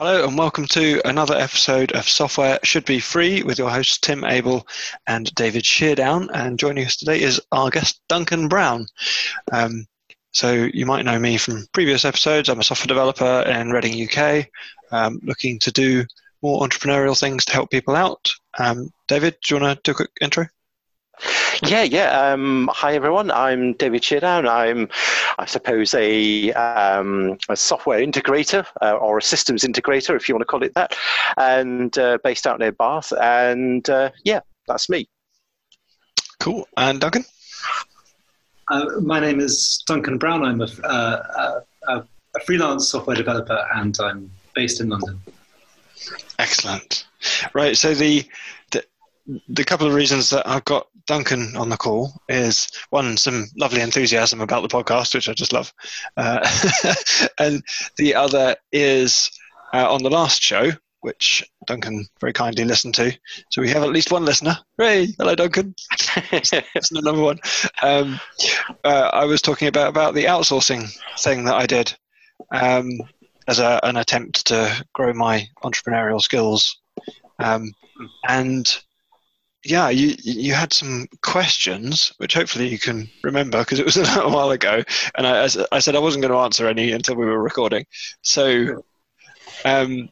Hello and welcome to another episode of Software Should Be Free with your hosts Tim Abell and David Sheardown. And joining us today is our guest Duncan Brown. Um, so you might know me from previous episodes. I'm a software developer in Reading, UK, um, looking to do more entrepreneurial things to help people out. Um, David, do you want to do a quick intro? Yeah, yeah. Um, hi, everyone. I'm David Sheardown. I'm, I suppose, a, um, a software integrator uh, or a systems integrator, if you want to call it that, and uh, based out near Bath. And uh, yeah, that's me. Cool. And Duncan? Uh, my name is Duncan Brown. I'm a, uh, a, a freelance software developer and I'm based in London. Excellent. Right. So the, the couple of reasons that I've got Duncan on the call is one, some lovely enthusiasm about the podcast, which I just love. Uh, and the other is uh, on the last show, which Duncan very kindly listened to. So we have at least one listener. Hey, hello, Duncan. listener number one. Um, uh, I was talking about, about the outsourcing thing that I did um, as a, an attempt to grow my entrepreneurial skills. Um, and yeah, you you had some questions, which hopefully you can remember because it was a little while ago, and I, I said I wasn't going to answer any until we were recording. So, um,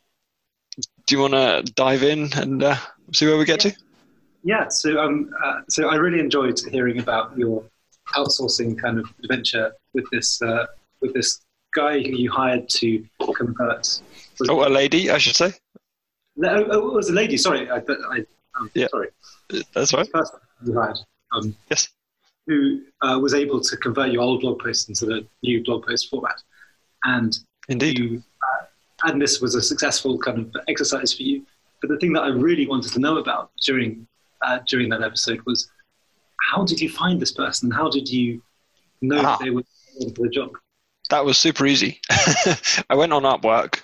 do you want to dive in and uh, see where we get yeah. to? Yeah. So um, uh, so I really enjoyed hearing about your outsourcing kind of adventure with this uh, with this guy who you hired to convert. Oh, a lady, I should say. No, oh, it was a lady. Sorry, I, I, um, yeah. sorry. That's right. Person you hired, um, yes. Who uh, was able to convert your old blog post into the new blog post format, and indeed, you, uh, and this was a successful kind of exercise for you. But the thing that I really wanted to know about during uh, during that episode was how did you find this person? How did you know ah. they were for the job? That was super easy. I went on Upwork.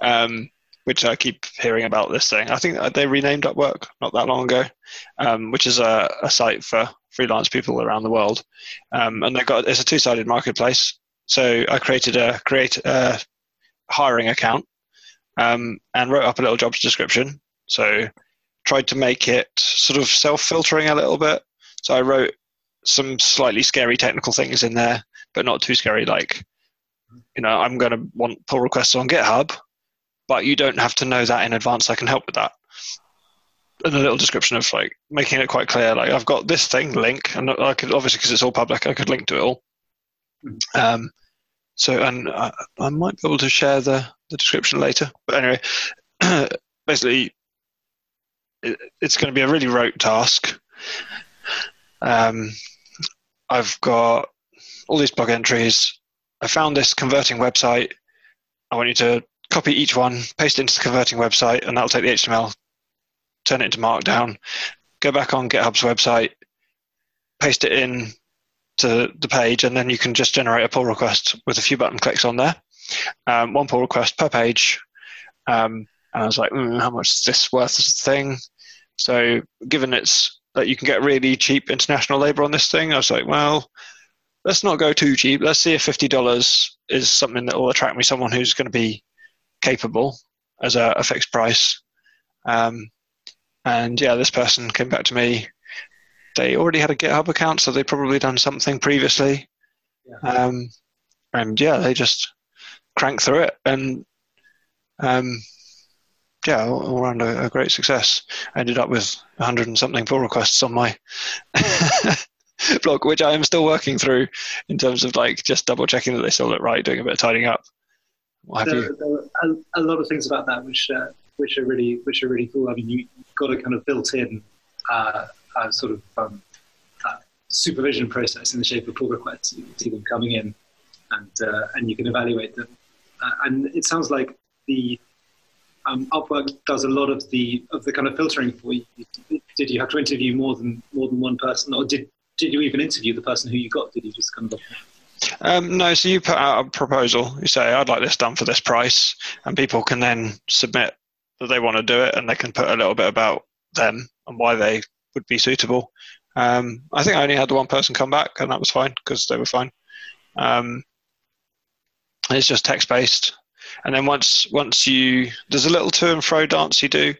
Um, which I keep hearing about this thing. I think they renamed Upwork not that long ago, um, which is a, a, site for freelance people around the world. Um, and they got it's a two-sided marketplace. So I created a create a hiring account um, and wrote up a little jobs description. So tried to make it sort of self-filtering a little bit. So I wrote some slightly scary technical things in there, but not too scary. Like, you know, I'm going to want pull requests on GitHub but you don't have to know that in advance. I can help with that. And a little description of like making it quite clear, like I've got this thing link, and I could obviously because it's all public, I could link to it all. Um, so, and I, I might be able to share the, the description later. But anyway, basically, it, it's going to be a really rote task. Um, I've got all these blog entries. I found this converting website. I want you to copy each one, paste it into the converting website, and that'll take the HTML, turn it into Markdown, go back on GitHub's website, paste it in to the page, and then you can just generate a pull request with a few button clicks on there. Um, one pull request per page. Um, and I was like, mm, how much is this worth as a thing? So, given it's that you can get really cheap international labor on this thing, I was like, well, let's not go too cheap. Let's see if fifty dollars is something that will attract me someone who's going to be capable as a, a fixed price. Um, and yeah, this person came back to me. They already had a GitHub account, so they'd probably done something previously. Yeah. Um, and yeah, they just cranked through it, and um, yeah, all, all around a, a, great success. I ended up with hundred and something pull requests on my blog, which I am still working through in terms of like just double checking that they still look right, doing a bit of tidying up. There, there, are a, a, lot of things about that which uh, which are really which are really cool. I mean, you, have got a kind of built-in uh, uh, sort of um, uh, supervision process in the shape of pull requests. You see them coming in, and uh, and you can evaluate them. Uh, and it sounds like the um, Upwork does a lot of the of the kind of filtering for you. Did you have to interview more than more than one person, or did did you even interview the person who you got? Did you just kind of um, no, so you put out a proposal. You say, I'd like this done for this price, and people can then submit that they want to do it, and they can put a little bit about them and why they would be suitable. Um, I think I only had the one person come back, and that was fine because they were fine. Um, it's just text based. and then once once you there's a little to and fro dance you do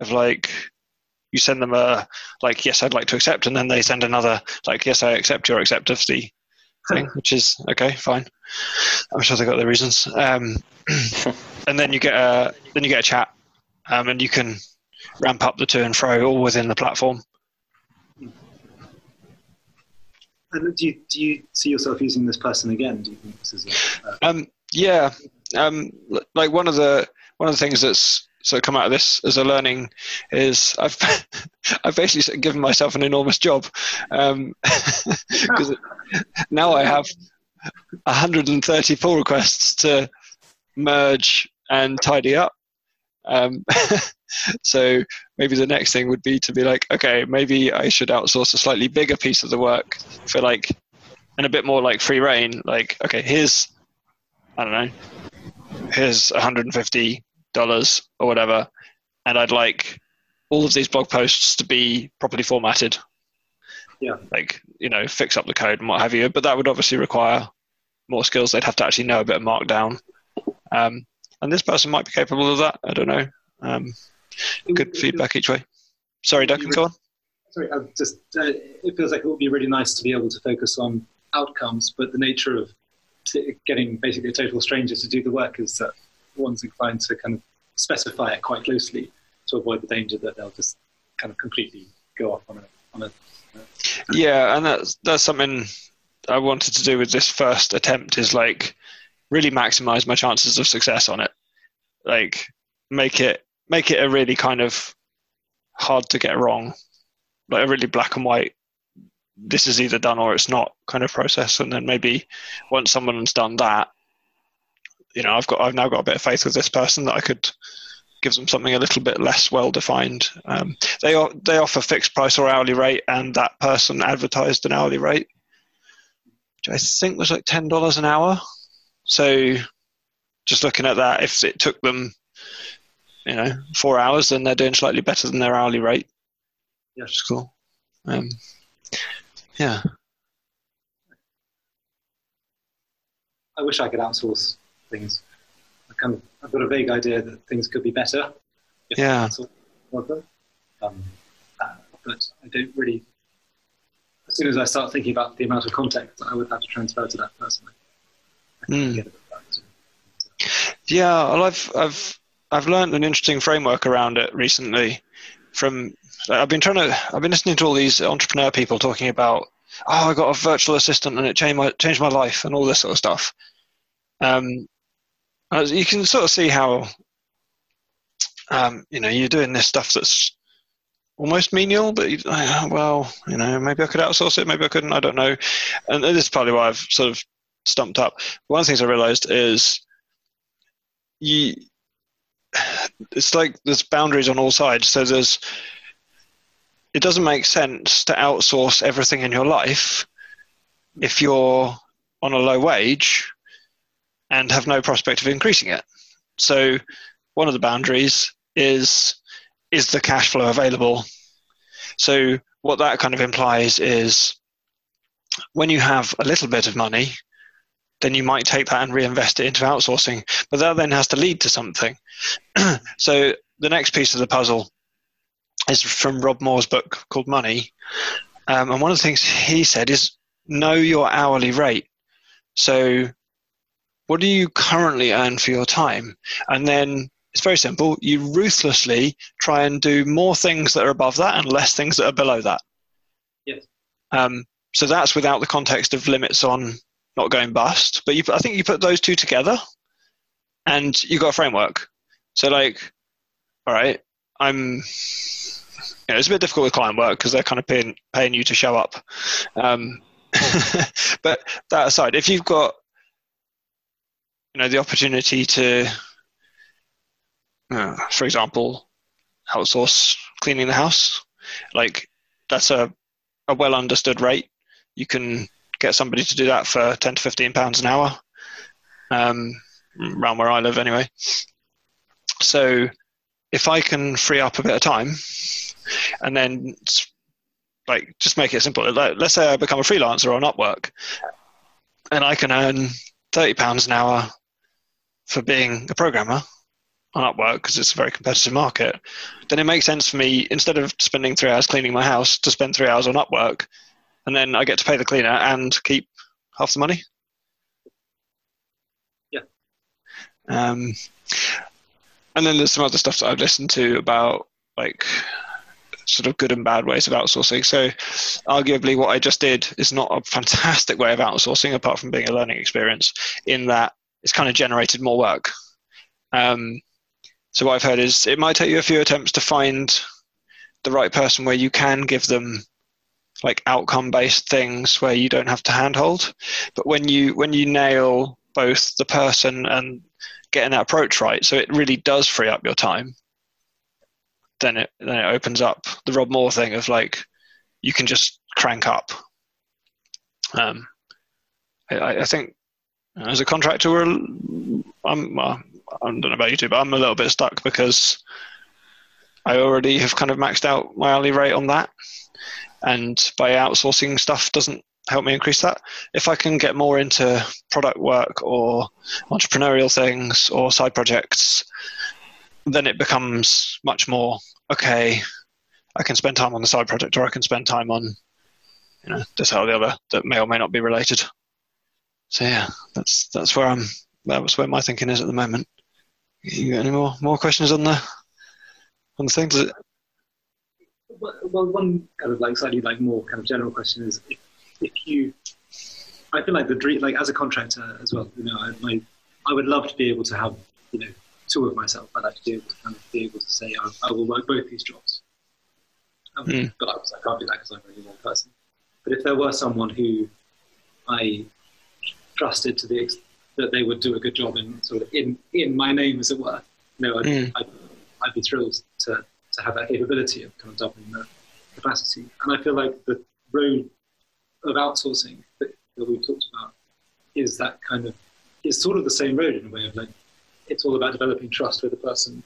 of like you send them a like yes I'd like to accept, and then they send another like yes I accept your accept of thing, which is okay, fine. I'm sure they got their reasons. Um, and then you get a then you get a chat, um, and you can ramp up the to and fro all within the platform. And do you, do you see yourself using this person again? Do you think this is a, uh, Um, yeah, um, like one of the one of the things that's of come out of this as a learning is I've I've basically given myself an enormous job because now I have 130 pull requests to merge and tidy up. Um, so maybe the next thing would be to be like, okay, maybe I should outsource a slightly bigger piece of the work for like, and a bit more like free reign. Like, okay, here's, I don't know, here's 150 dollars or whatever, and I'd like all of these blog posts to be properly formatted. Yeah. Like, you know, fix up the code and what have you. But that would obviously require more skills. They'd have to actually know a bit of Markdown. Um, and this person might be capable of that. I don't know. Um, good feedback each way. Sorry, Duncan, go on. Sorry, I'm just. Uh, it feels like it would be really nice to be able to focus on outcomes, but the nature of t- getting basically a total stranger to do the work is that one's inclined to kind of specify it quite closely to avoid the danger that they'll just kind of completely go off on a on a. Yeah, and that's that's something I wanted to do with this first attempt is like really maximize my chances of success on it. Like make it make it a really kind of hard to get wrong, like a really black and white. This is either done or it's not kind of process, and then maybe once someone's done that, you know, I've got I've now got a bit of faith with this person that I could give them something a little bit less well defined. Um, they o- they offer fixed price or hourly rate, and that person advertised an hourly rate, which I think was like ten dollars an hour. So, just looking at that, if it took them, you know, four hours, then they're doing slightly better than their hourly rate. Yeah. which is cool. Um, yeah, I wish I could outsource things. I kind of I've got a vague idea that things could be better. Yeah. outsourced more of them. Um, uh, but I don't really. As soon as I start thinking about the amount of context I would have to transfer to that person, I Mm. get a bit back Yeah, well, I've I've I've learned an interesting framework around it recently. From I've been trying to I've been listening to all these entrepreneur people talking about oh I got a virtual assistant and it changed my changed my life and all this sort of stuff. Um, you can sort of see how um, you know you're doing this stuff that's almost menial, but you, uh, well, you know, maybe I could outsource it, maybe I couldn't, I don't know. And this is probably why I've sort of stumped up. One of the things I realized is you it's like there's boundaries on all sides so there's it doesn't make sense to outsource everything in your life if you're on a low wage and have no prospect of increasing it so one of the boundaries is is the cash flow available so what that kind of implies is when you have a little bit of money then you might take that and reinvest it into outsourcing. But that then has to lead to something. so the next piece of the puzzle is from Rob Moore's book called Money. Um, and one of the things he said is know your hourly rate. So what do you currently earn for your time? And then it's very simple. You ruthlessly try and do more things that are above that and less things that are below that. Yes. Um, so that's without the context of limits on not going bust. But you, I think you put those two together, and you've got a framework. So like, all right, I'm. You know, it's a bit difficult with client work because they're kind of paying paying you to show up. Um, but that aside, if you've got you know the opportunity to, uh, for example, outsource cleaning the house, like that's a a well understood rate. You can get somebody to do that for 10 to 15 pounds an hour um, around where I live anyway. So if I can free up a bit of time and then like just make it simple. Let's say I become a freelancer on Upwork and I can earn 30 pounds an hour for being a programmer on Upwork because it's a very competitive market, then it makes sense for me instead of spending three hours cleaning my house to spend three hours on Upwork, and then I get to pay the cleaner and keep half the money. Yeah. Um, and then there's some other stuff that I've listened to about like sort of good and bad ways of outsourcing. So, arguably, what I just did is not a fantastic way of outsourcing, apart from being a learning experience, in that it's kind of generated more work. Um, so, what I've heard is it might take you a few attempts to find the right person where you can give them like outcome based things where you don't have to handhold but when you when you nail both the person and getting that approach right so it really does free up your time then it then it opens up the Rob Moore thing of like you can just crank up. Um, I, I think as a contractor, we're, I'm well, I don't know about you two, but I'm a little bit stuck because I already have kind of maxed out my hourly rate on that, and by outsourcing stuff doesn't help me increase that. If I can get more into product work or entrepreneurial things or side projects, then it becomes much more okay. I can spend time on the side project, or I can spend time on you know this or the other that may or may not be related. So yeah, that's that's where I'm. That's where my thinking is at the moment. You got any more more questions on the on the thing? It? Well, one kind of like slightly like more kind of general question is if, if you, I feel like the dream, like as a contractor as well, you know, I, my, I would love to be able to have, you know, two of myself. I'd like to be able to kind of be able to say I, I will work both these jobs. Um, mm. But I, I, can't do that because I'm only one person. But if there were someone who I trusted to the ex- that they would do a good job in sort of in in my name, as it were, you know, I'd, mm. I'd, I'd be thrilled to to have that capability of kind of doubling the capacity. And I feel like the road of outsourcing that, that we've talked about is that kind of is sort of the same road in a way of like it's all about developing trust with the person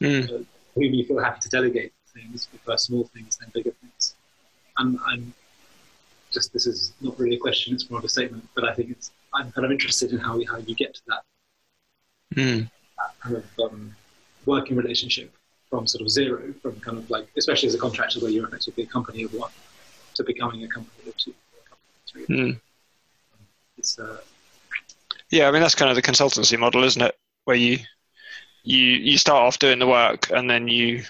mm. uh, whom you feel happy to delegate things, first small things, then bigger things. And I'm just this is not really a question; it's more of a statement. But I think it's I'm kind of interested in how how you get to that, mm. that kind of um, working relationship from sort of zero, from kind of like especially as a contractor where you're effectively a company of one to becoming a company of two, a company of three. Mm. It's uh, yeah, I mean that's kind of the consultancy model, isn't it? Where you you you start off doing the work and then you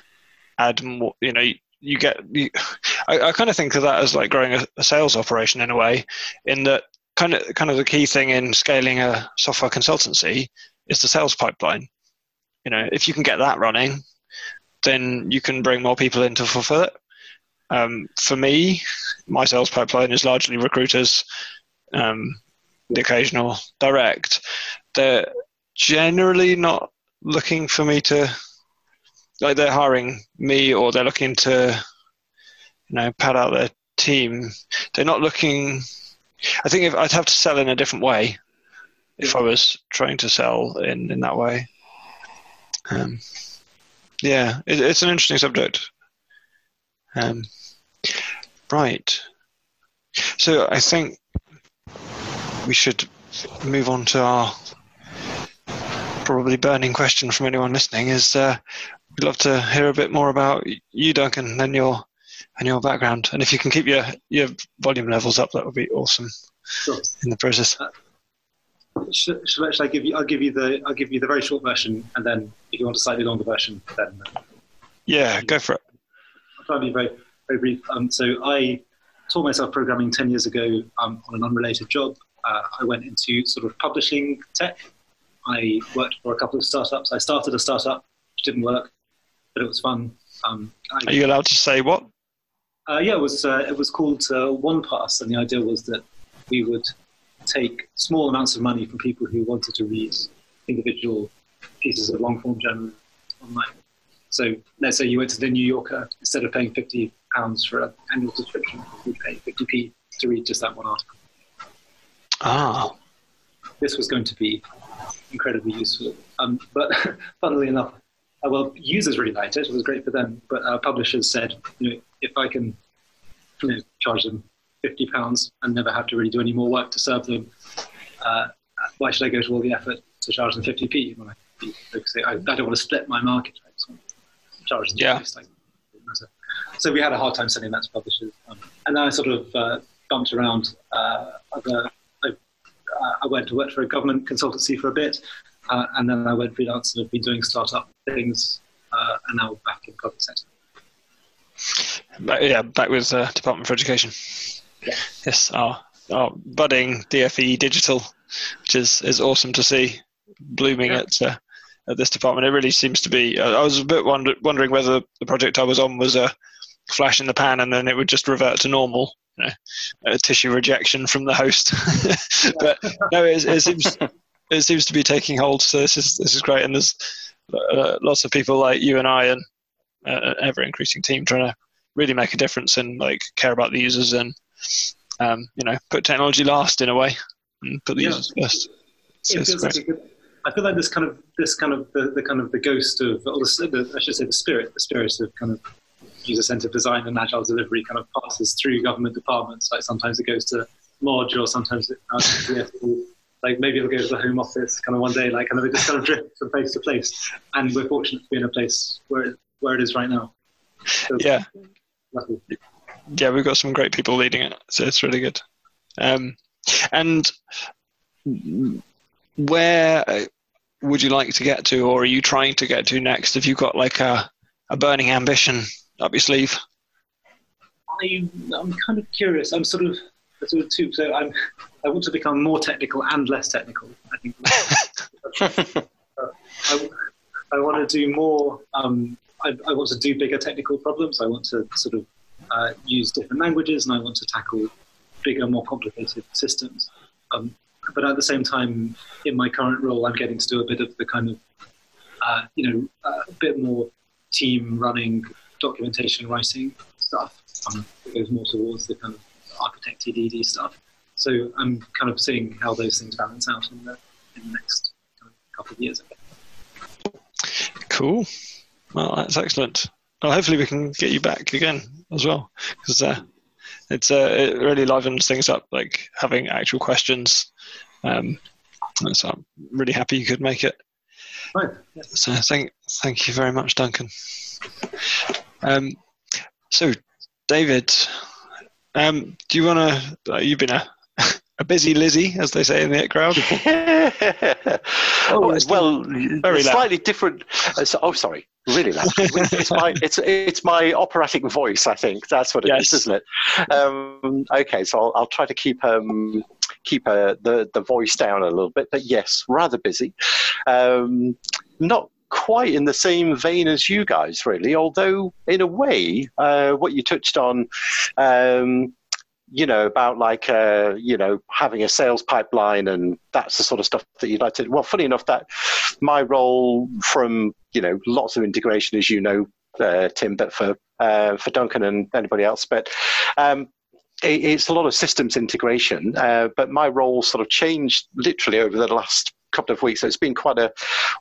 add more you know you, get you, I, I kind of think of that as like growing a, a, sales operation in a way in that kind of kind of the key thing in scaling a software consultancy is the sales pipeline. You know if you can get that running then you can bring more people in to fulfill it. Um, for me my sales pipeline is largely recruiters um, the occasional direct. The generally not looking for me to like they're hiring me or they're looking to you know pad out their team. They're not looking i think if i'd have to sell in a different way if i was trying to sell in in that way. Um, yeah it, it's an interesting subject. Um, right. So i think we should move on to our probably burning question from anyone listening is uh, we'd love to hear a bit more about you, Duncan, and your and your background. And if you can keep your your volume levels up, that would be awesome. Sure. In the process. Uh, should, should, I give you? I'll give you the I'll give you the very short version, and then if you want a slightly longer version, then uh, yeah, go for it. I'll try to be very very brief. Um, so I taught myself programming ten years ago um, on an unrelated job. Uh, I went into sort of publishing tech I worked for a couple of startups. I started a startup which didn't work, but it was fun. Um, I, Are you allowed to say what? Uh, yeah, it was uh, it was called uh, OnePass, and the idea was that we would take small amounts of money from people who wanted to read individual pieces of long form journalism online. So let's say you went to the New Yorker instead of paying fifty pounds for an annual subscription, you'd pay fifty p to read just that one article. Ah. This was going to be incredibly useful. Um, but funnily enough, uh, well, users really liked it. It was great for them. But our publishers said, you know, if I can you know, charge them fifty pounds and never have to really do any more work to serve them, uh, why should I go to all the effort to charge them 50p when I, because I, I don't want to split my market. Right? So charge them Yeah. like, so, we had a hard time selling that to publishers. Um, and then I sort of uh, bumped around uh, other. I, uh, I went to work for a government consultancy for a bit, uh, and then I went freelance and have been doing startup things, uh, and now back in public sector. Back, yeah, back with uh, Department for Education. Yeah. Yes, our, our budding DFE digital, which is, is awesome to see blooming Yeah. at uh, at this department. It really seems to be. I was a bit wonder, wondering whether the project I was on was a flash in the pan, and then it would just revert to normal. You know, a tissue rejection from the host. but no, it, it seems it seems to be taking hold. So this is this is great, and there's uh, lots of people like you and I and uh, ever increasing team trying to really make a difference and like care about the users and um, you know put technology last in a way and put the Yeah. users first. So it it's feels great. like good, I feel like this kind of this kind of the, the kind of the ghost of or the, the, I should say the spirit the spirit of kind of user centered design and agile delivery kind of passes through government departments. Like sometimes it goes to Modge or sometimes it uh, like maybe it'll go to the Home Office kind of one day. Like kind of it just kind of drifts from place to place. And we're fortunate to be in a place where it, where it is right now. So, Yeah. lucky. yeah, we've got some great people leading it, so it's really good. Um, and where uh, would you like to get to, or are you trying to get to next? Have you got like a, a burning ambition up your sleeve? I, I'm kind of curious. I'm sort of sort of two. So I'm I want to become more technical and less technical. I think I, I want to do more. Um, I, I want to do bigger technical problems. I want to sort of uh, use different languages, and I want to tackle bigger, more complicated systems. Um, but at the same time, in my current role, I'm getting to do a bit of the kind of, uh, you know, uh, a bit more team running, documentation writing stuff. Um, it goes more towards the kind of architect TDD stuff. So I'm kind of seeing how those things balance out in the, in the next kind of couple of years. Cool. Well, that's excellent. Well, hopefully we can get you back again as well, because uh, it's uh, it really livens things up, like having actual questions. Um, so I'm really happy you could make it. Right. So thank thank you very much, Duncan. Um, so, David, um, do you want to? Uh, you've been a a busy Lizzie, as they say in the IT crowd. Oh, it's well, very loud. slightly different. uh, so- oh, sorry, really loud. It's my it's it's my operatic voice. I think that's what it is, Yes. isn't it? Um, okay, so I'll, I'll try to keep um, keep uh, the the voice down a little bit. But yes, rather busy. Um, not quite in the same vein as you guys, really. Although, in a way, uh, what you touched on. Um, you know about like uh, you know having a sales pipeline and that's the sort of stuff that you'd like to well funny enough that my role from you know lots of integration as you know uh, tim but for uh, for duncan and anybody else but um, it, it's a lot of systems integration uh, but my role sort of changed literally over the last couple of weeks so it's been quite a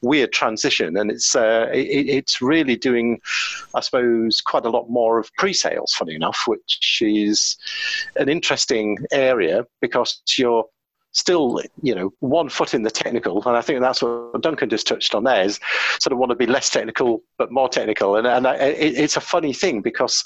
weird transition and it's uh, it, it's really doing i suppose quite a lot more of pre-sales funny enough which is an interesting area because you're still, you know, one foot in the technical, and I think that's what Duncan just touched on. There is sort of want to be less technical but more technical, and and I, it, it's a funny thing because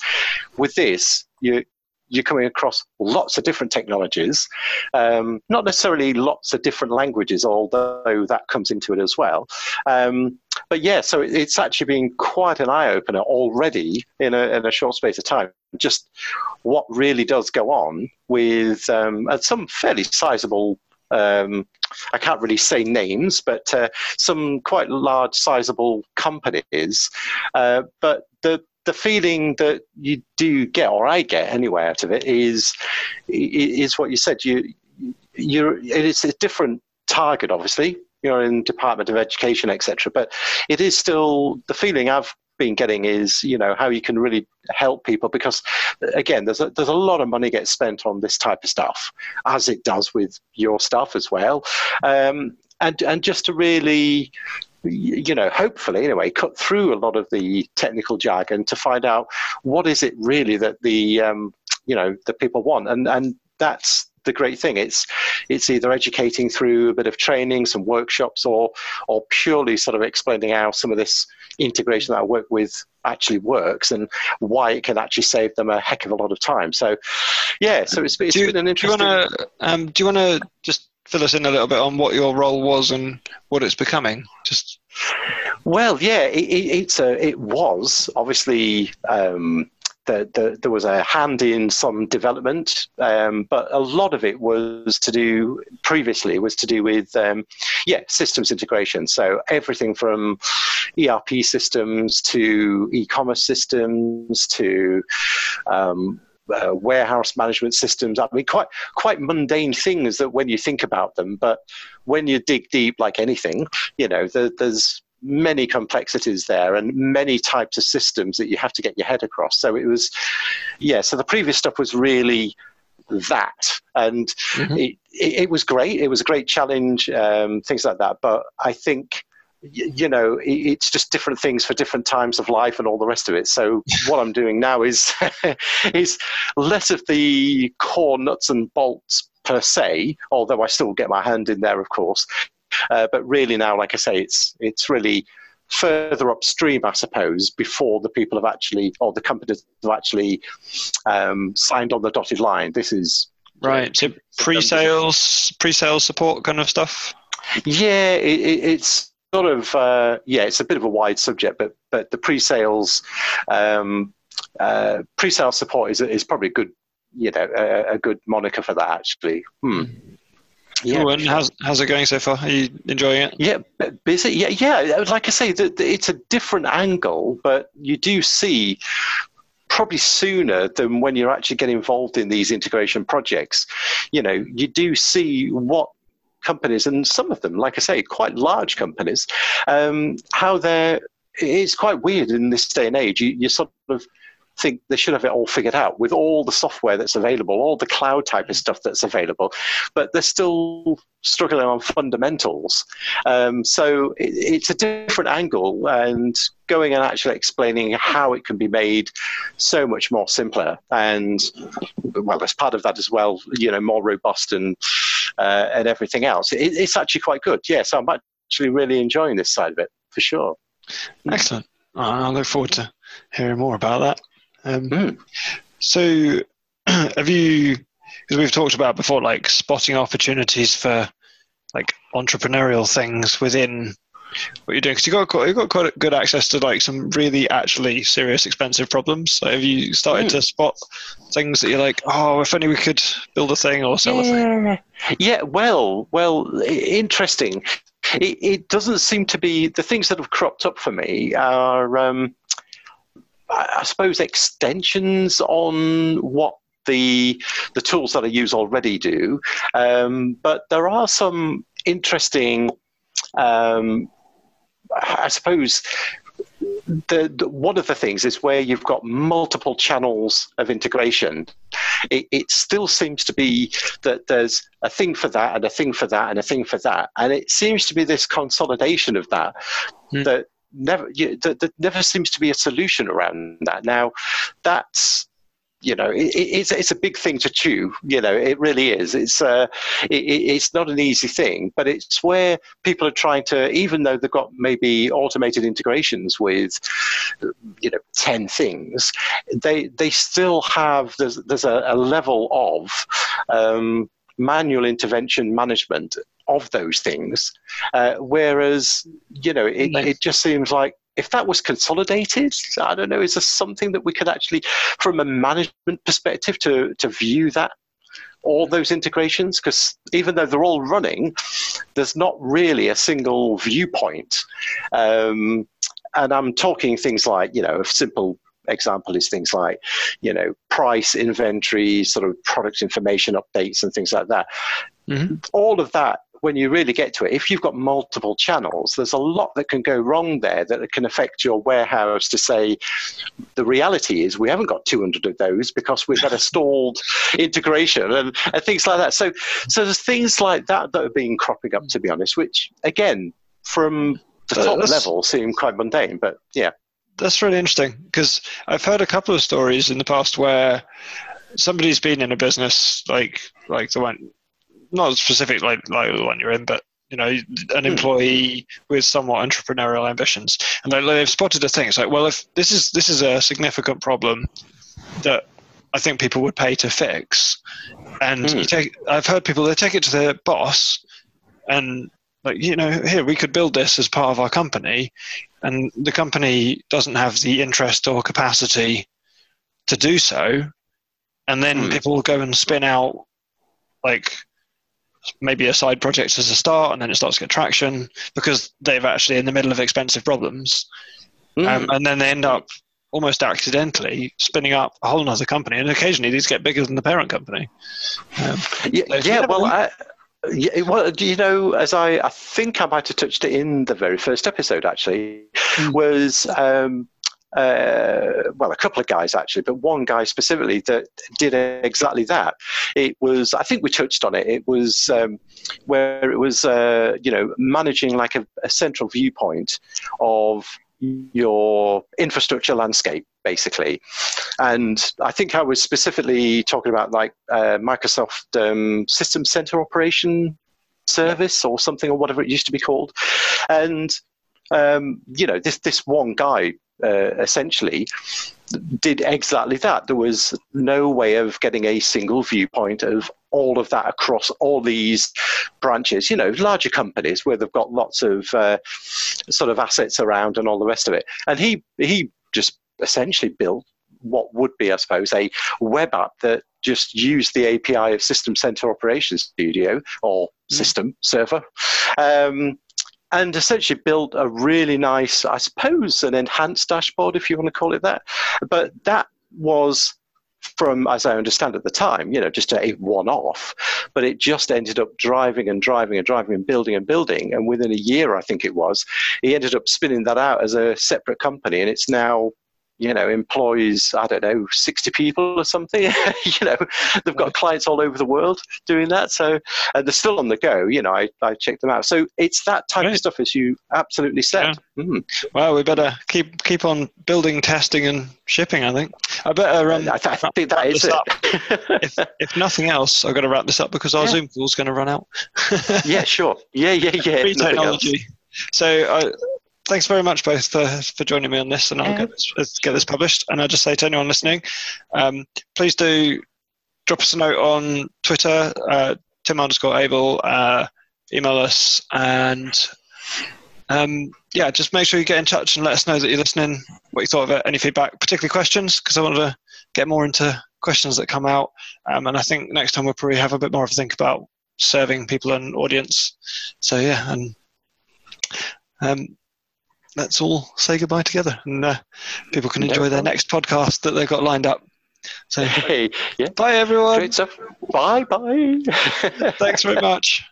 with this you. You're coming across lots of different technologies, um, not necessarily lots of different languages, although that comes into it as well. Um, but yeah, so it- it's actually been quite an eye opener already in a, in a short space of time. Just what really does go on with um, some fairly sizable. Um, I can't really say names, but uh, some quite large, sizable companies. Uh, but the the feeling that you do get, or I get anyway, out of it is is what you said. You you're it's a different target, obviously. You're in Department of Education, etc. But it is still the feeling I've been getting is you know how you can really help people because again there's a, there's a lot of money gets spent on this type of stuff as it does with your stuff as well um, and and just to really you know hopefully anyway cut through a lot of the technical jargon to find out what is it really that the um, you know the people want and and that's the great thing. It's it's either educating through a bit of training, some workshops, or or purely sort of explaining how some of this integration that I work with actually works and why it can actually save them a heck of a lot of time. So, yeah, so it's, it's do, been an interesting. Do you want to um, do you want to just fill us in a little bit on what your role was and what it's becoming? Just well, yeah, it, it, it's a, it was obviously. Um, the, the, there was a hand in some development, um, but a lot of it was to do previously was to do with um, yeah systems integration. So everything from ERP systems to e-commerce systems to um, uh, warehouse management systems. I mean, quite quite mundane things that when you think about them, but when you dig deep, like anything, you know, the, there's many complexities there and many types of systems that you have to get your head across. So it was, yeah. So the previous stuff was really that, and mm-hmm. it, it, it, was great. It was a great challenge, um, things like that. But I think. You know, it's just different things for different times of life and all the rest of it. So what I'm doing now is is less of the core nuts and bolts per se, although I still get my hand in there, of course. Uh, but really now, like I say, it's it's really further upstream, I suppose, before the people have actually, or the companies have actually um, signed on the dotted line. This is right. So pre-sales, pre-sales support kind of stuff. Yeah, it, it's sort of uh, yeah, it's a bit of a wide subject, but but the pre-sales um, uh, pre-sales support is is probably a good you know a, a good moniker for that actually. Hmm. Yeah, cool. and how's how's it going so far? Are you enjoying it? Yeah, busy. Yeah, yeah. Like I say, the, the, it's a different angle, but you do see probably sooner than when you're actually getting involved in these integration projects. You know, you do see what companies, and some of them, like I say, quite large companies, um, how they're. It's quite weird in this day and age. You, you sort of think they should have it all figured out with all the software that's available, all the cloud type of stuff that's available, but they're still struggling on fundamentals. Um, so it, it's a different angle, and going and actually explaining how it can be made so much more simpler, and well, as part of that as well, you know, more robust and uh, and everything else. It, it's actually quite good. Yes, I'm actually really enjoying this side of it for sure. Excellent. I look forward to hearing more about that. Um, mm. So, have you? Because we've talked about before, like spotting opportunities for like entrepreneurial things within what you're doing. Because you got quite, you got quite good access to like some really actually serious, expensive problems. So have you started mm. to spot things that you're like, oh, if only we could build a thing or sell yeah. a thing? Yeah. Well, well, interesting. It, it, doesn't seem to be the things that have cropped up for me are. Um, I suppose, extensions on what the the tools that I use already do. Um, but there are some interesting, um, I suppose. The, the, one of the things is where you've got multiple channels of integration. It, it, still seems to be that there's a thing for that and a thing for that and a thing for that, and it seems to be this consolidation of that mm. that never you, there, there never seems to be a solution around that. Now, that's you know it, it's it's a big thing to chew you know it really is it's uh it, it's not an easy thing but it's where people are trying to even though they've got maybe automated integrations with you know 10 things they they still have there's there's a, a level of um manual intervention management of those things. Uh, whereas, you know, it, it just seems like if that was consolidated, I don't know, is there something that we could actually, from a management perspective, to, to view that all those integrations because even though they're all running, there's not really a single viewpoint. Um, and I'm talking things like, you know, a simple example is things like, you know, price, inventory, sort of product information updates and things like that. Mm-hmm. All of that when you really get to it, if you've got multiple channels, there's a lot that can go wrong there that can affect your warehouse to say, the reality is we haven't got 200 of those because we've got a stalled integration and, and things like that. So, so there's things like that that are being cropping up, to be honest, which again, from the uh, top level seem quite mundane, but yeah. That's really interesting because I've heard a couple of stories in the past where somebody's been in a business like like the one, not specific like like the one you're in, but you know, an employee with somewhat entrepreneurial ambitions, and they, they've spotted a thing. It's like, well, if this is this is a significant problem that I think people would pay to fix, and Mm. you take, I've heard people they take it to their boss, and like you know, here we could build this as part of our company, and the company doesn't have the interest or capacity to do so, and then Mm. people go and spin out like maybe a side project as a start and then it starts to get traction because they've actually in the middle of expensive problems Mm. um, and then they end up almost accidentally spinning up a whole other company and occasionally these get bigger than the parent company um, Yeah, So yeah well, I, yeah, well, do you know, as I, I think I might have touched it in the very first episode, actually, Mm. was, um, uh, well, a couple of guys actually, but one guy specifically that did exactly that. It was, I think we touched on it. It was um, where it was, uh, you know, managing like a, a central viewpoint of your infrastructure landscape basically and i think i was specifically talking about like uh, microsoft um, system center operation service or something or whatever it used to be called and um, you know this this one guy uh, essentially did exactly that. There was no way of getting a single viewpoint of all of that across all these branches you know larger companies where they've got lots of uh, sort of assets around and all the rest of it. And he he just essentially built what would be, I suppose, a web app that just used the API of System Center Operations Studio or System Server, um, and essentially built a really nice, I suppose, an enhanced dashboard, if you want to call it that. But that was from, as I understand at the time, you know, just a one-off. But it just ended up driving and driving and driving and building and building. And within a year, I think it was, he ended up spinning that out as a separate company, and it's now you know employs i don't know 60 people or something you know they've got clients all over the world doing that so and they're still on the go you know i, I checked them out so it's that type Great. of stuff as you absolutely said Mm. well we better keep keep on building testing and shipping i think i better um, I, th- I think that wrap is it if, if nothing else i've got to wrap this up because our Yeah. zoom call's going to run out yeah sure yeah yeah yeah free nothing else. technology. So, uh, thanks very much both for, for joining me on this, and I'll Yeah. get this, get this published. And I'll just say to anyone listening, um, please do drop us a note on Twitter, uh, Tim underscore Abell, uh, email us, and um, yeah, just make sure you get in touch and let us know that you're listening, what you thought of it, any feedback, particularly questions, because I want to get more into questions that come out. Um, and I think next time we'll probably have a bit more of a think about serving people and audience. So yeah, and um, let's all say goodbye together, and uh, people can No enjoy their next podcast that they've got lined up. So hey yeah bye everyone. bye bye Thanks very much.